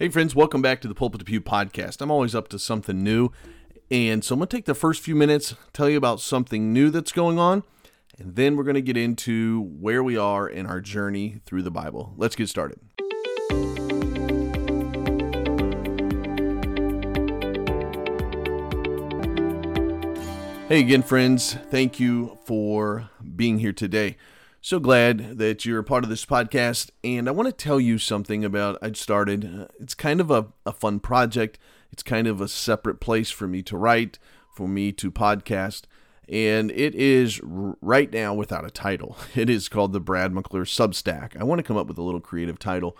Hey, friends, welcome back to the Pulpit to Pew podcast. I'm always up to something new. And so I'm going to take the first few minutes, tell you about something new that's going on, and then we're going to get into where we are in our journey through the Bible. Let's get started. Hey again, friends. Thank you for being here today. So glad that you're a part of this podcast. And I want to tell you something about I started. Uh, it's kind of a, a fun project, it's kind of a separate place for me to write, for me to podcast. And it is right now without a title. It is called the Brad McClure Substack. I want to come up with a little creative title.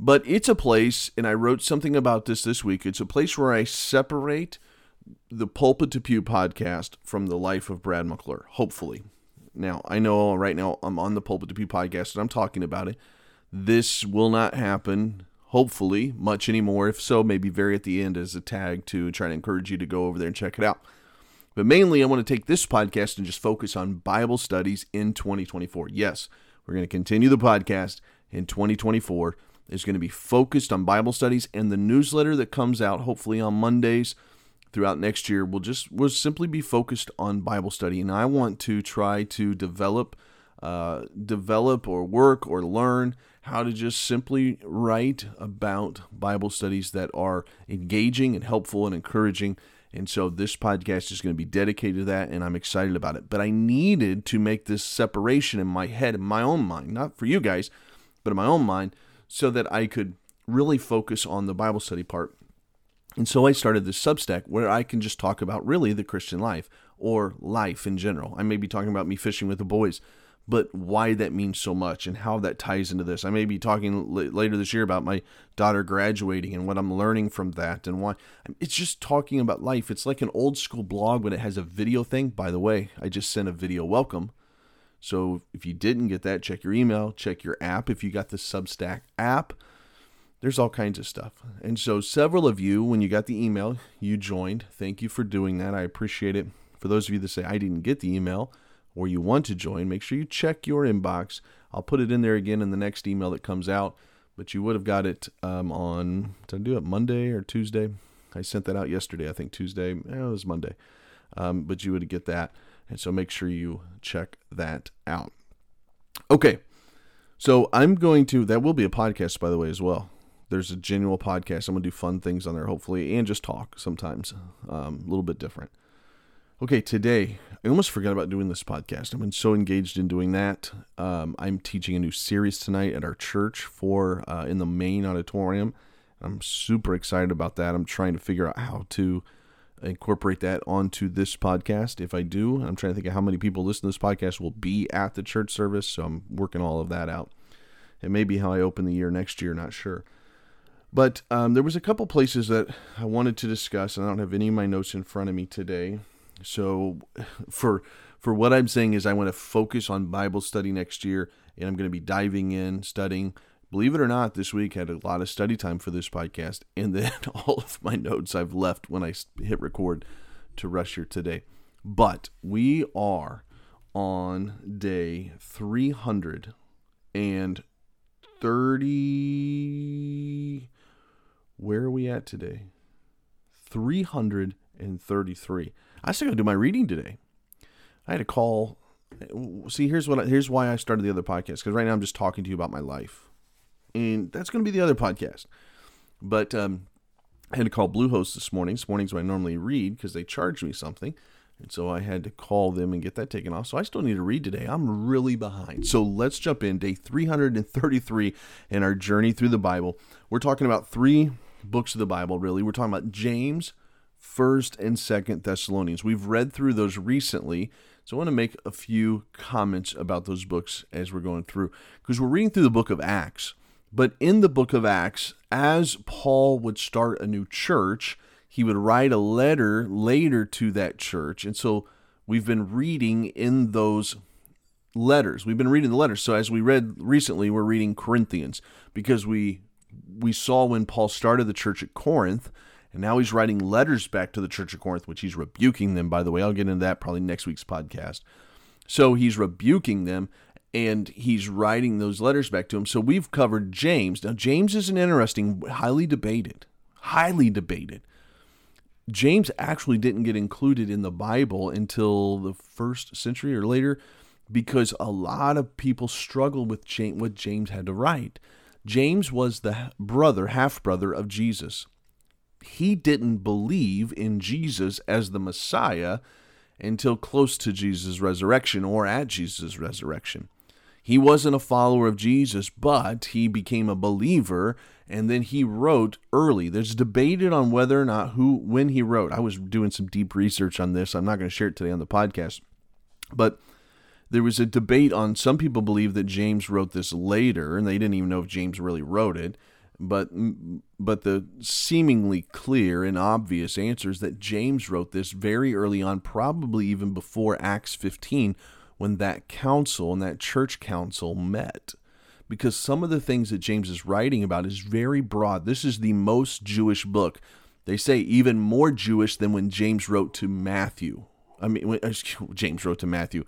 But it's a place, and I wrote something about this this week. It's a place where I separate the Pulpit to Pew podcast from the life of Brad McClure, hopefully. Now, I know right now I'm on the Pulpit to Pew podcast and I'm talking about it. This will not happen, hopefully, much anymore. If so, maybe very at the end as a tag to try to encourage you to go over there and check it out. But mainly, I want to take this podcast and just focus on Bible studies in 2024. Yes, we're going to continue the podcast in 2024. It's going to be focused on Bible studies and the newsletter that comes out hopefully on Mondays throughout next year will just will simply be focused on Bible study, and I want to try to develop, uh, develop or work or learn how to just simply write about Bible studies that are engaging and helpful and encouraging. And so this podcast is going to be dedicated to that, and I'm excited about it. But I needed to make this separation in my head, in my own mind, not for you guys, but in my own mind, so that I could really focus on the Bible study part and so I started this Substack where I can just talk about really the Christian life or life in general. I may be talking about me fishing with the boys, but why that means so much and how that ties into this. I may be talking l- later this year about my daughter graduating and what I'm learning from that and why. It's just talking about life. It's like an old school blog when it has a video thing. By the way, I just sent a video welcome. So if you didn't get that, check your email, check your app if you got the Substack app there's all kinds of stuff. And so, several of you, when you got the email, you joined. Thank you for doing that. I appreciate it. For those of you that say, I didn't get the email, or you want to join, make sure you check your inbox. I'll put it in there again in the next email that comes out. But you would have got it um, on, did I do it Monday or Tuesday? I sent that out yesterday, I think Tuesday. Eh, it was Monday. Um, but you would get that. And so make sure you check that out. Okay. So I'm going to, that will be a podcast, by the way, as well there's a genuine podcast. I'm gonna do fun things on there, hopefully, and just talk sometimes, um, a little bit different. Okay, today I almost forgot about doing this podcast. I've been so engaged in doing that. Um, I'm teaching a new series tonight at our church for uh, in the main auditorium. I'm super excited about that. I'm trying to figure out how to incorporate that onto this podcast. If I do, I'm trying to think of how many people listen to this podcast will be at the church service. So I'm working all of that out. It may be how I open the year next year, not sure. But um, there was a couple places that I wanted to discuss, and I don't have any of my notes in front of me today. So, for for what I'm saying is, I want to focus on Bible study next year, and I'm going to be diving in, studying. Believe it or not, this week had a lot of study time for this podcast, and then all of my notes I've left when I hit record to rush here today. But we are on day 330 where are we at today? 333. I still got to do my reading today. I had to call. See, here's what. I, here's why I started the other podcast because right now I'm just talking to you about my life, and that's going to be the other podcast. But um, I had to call Bluehost this morning. This morning's when I normally read because they charge me something. And so I had to call them and get that taken off. So I still need to read today. I'm really behind. So let's jump in. Day 333 in our journey through the Bible. We're talking about three books of the Bible, really. We're talking about James, 1st and 2nd Thessalonians. We've read through those recently, so I want to make a few comments about those books as we're going through because we're reading through the book of Acts. But in the book of Acts, as Paul would start a new church, he would write a letter later to that church. And so we've been reading in those letters. We've been reading the letters. So as we read recently, we're reading Corinthians because we we saw when Paul started the church at Corinth, and now he's writing letters back to the church of Corinth, which he's rebuking them, by the way. I'll get into that probably next week's podcast. So he's rebuking them. and he's writing those letters back to him. So we've covered James. Now, James is an interesting, highly debated, highly debated. James actually didn't get included in the Bible until the first century or later because a lot of people struggled with what James had to write. James was the brother, half brother of Jesus. He didn't believe in Jesus as the Messiah until close to Jesus' resurrection or at Jesus' resurrection. He wasn't a follower of Jesus, but he became a believer and then he wrote early. There's debated on whether or not who when he wrote. I was doing some deep research on this. I'm not going to share it today on the podcast. But there was a debate on some people believe that James wrote this later and they didn't even know if James really wrote it. But but the seemingly clear and obvious answer is that James wrote this very early on, probably even before Acts 15 when that council and that church council met because some of the things that James is writing about is very broad. This is the most Jewish book. They say even more Jewish than when James wrote to Matthew. I mean, when, James wrote to Matthew.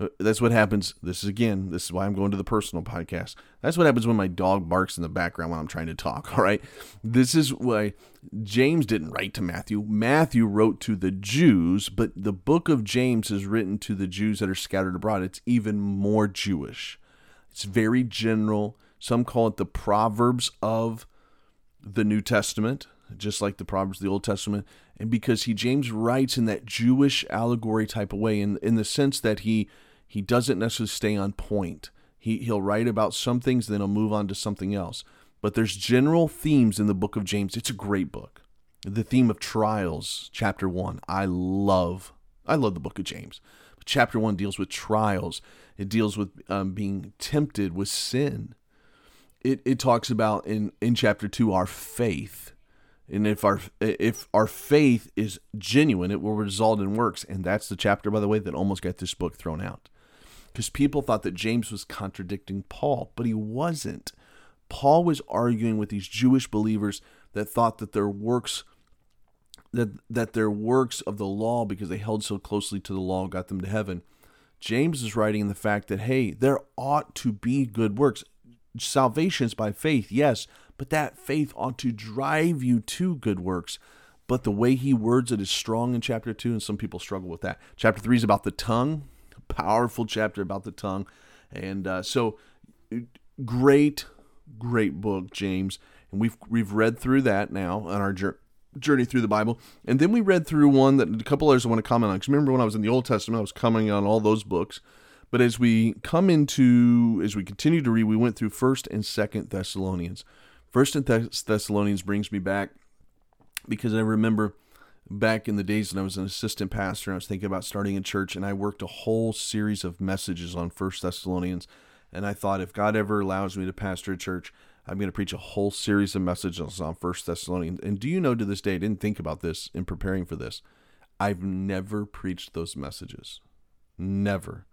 Uh, that's what happens. This is again, this is why I'm going to the personal podcast. That's what happens when my dog barks in the background when I'm trying to talk. All right. This is why James didn't write to Matthew. Matthew wrote to the Jews, but the book of James is written to the Jews that are scattered abroad. It's even more Jewish. It's very general. Some call it the Proverbs of the New Testament, just like the Proverbs of the Old Testament and because he James writes in that Jewish allegory type of way, in in the sense that he he doesn't necessarily stay on point. He he'll write about some things, then he'll move on to something else. But there's general themes in the book of James. It's a great book. The theme of trials, chapter one. I love I love the book of James. chapter one deals with trials. It deals with um, being tempted with sin. It it talks about in in chapter two our faith and if our if our faith is genuine it will result in works. And that's the chapter by the way that almost got this book thrown out. Because people thought that james was contradicting paul but he wasn't. Paul was arguing with these jewish believers that thought that their works that that their works of the law because they held so closely to the law got them to heaven. James is writing in the fact that hey there ought to be good works. Salvation is by faith yes but that faith ought to drive you to good works. But the way he words it is strong in chapter 2, and some people struggle with that. Chapter 3 is about the tongue, powerful chapter about the tongue. And uh, so, great, great book, James. And we've, we've read through that now on our journey through the Bible. And then we read through one that a couple others I want to comment on. Because remember when I was in the Old Testament, I was commenting on all those books. But as we come into, as we continue to read, we went through 1st and 2nd Thessalonians. First and Thess- Thessalonians brings me back because I remember back in the days when I was an assistant pastor, I was thinking about starting a church, and I worked a whole series of messages on First Thessalonians. And I thought, if God ever allows me to pastor a church, I'm going to preach a whole series of messages on First Thessalonians. And do you know to this day, I didn't think about this in preparing for this. I've never preached those messages, never.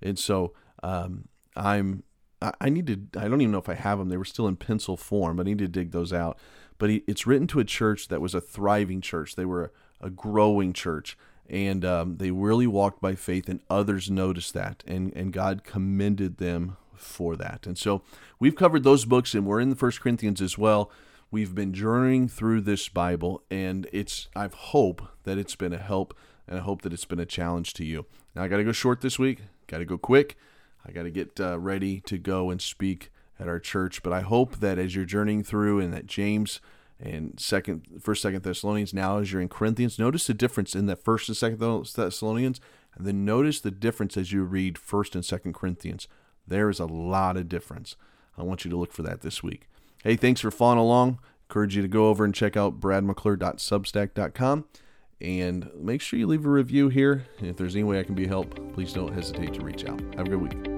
And so um, I'm I need to. I don't even know if I have them. They were still in pencil form. I need to dig those out. But it's written to a church that was a thriving church. They were a, growing church, and um, they really walked by faith. And others noticed that, and and God commended them for that. And so we've covered those books, and we're in the First Corinthians as well. We've been journeying through this Bible, and it's. I hope that it's been a help, and I hope that it's been a challenge to you. Now I got to go short this week. Got to go quick. I got to get uh, ready to go and speak at our church. But I hope that as you're journeying through and that James and second, first, second Thessalonians, now as you're in Corinthians, notice the difference in that first and second Thessalonians, and then notice the difference as you read first and second Corinthians. There is a lot of difference. I want you to look for that this week. Hey, thanks for following along. Encourage you to go over and check out bradmcclure.substack.com. And make sure you leave a review here. And if there's any way I can be help, please don't hesitate to reach out. Have a good week.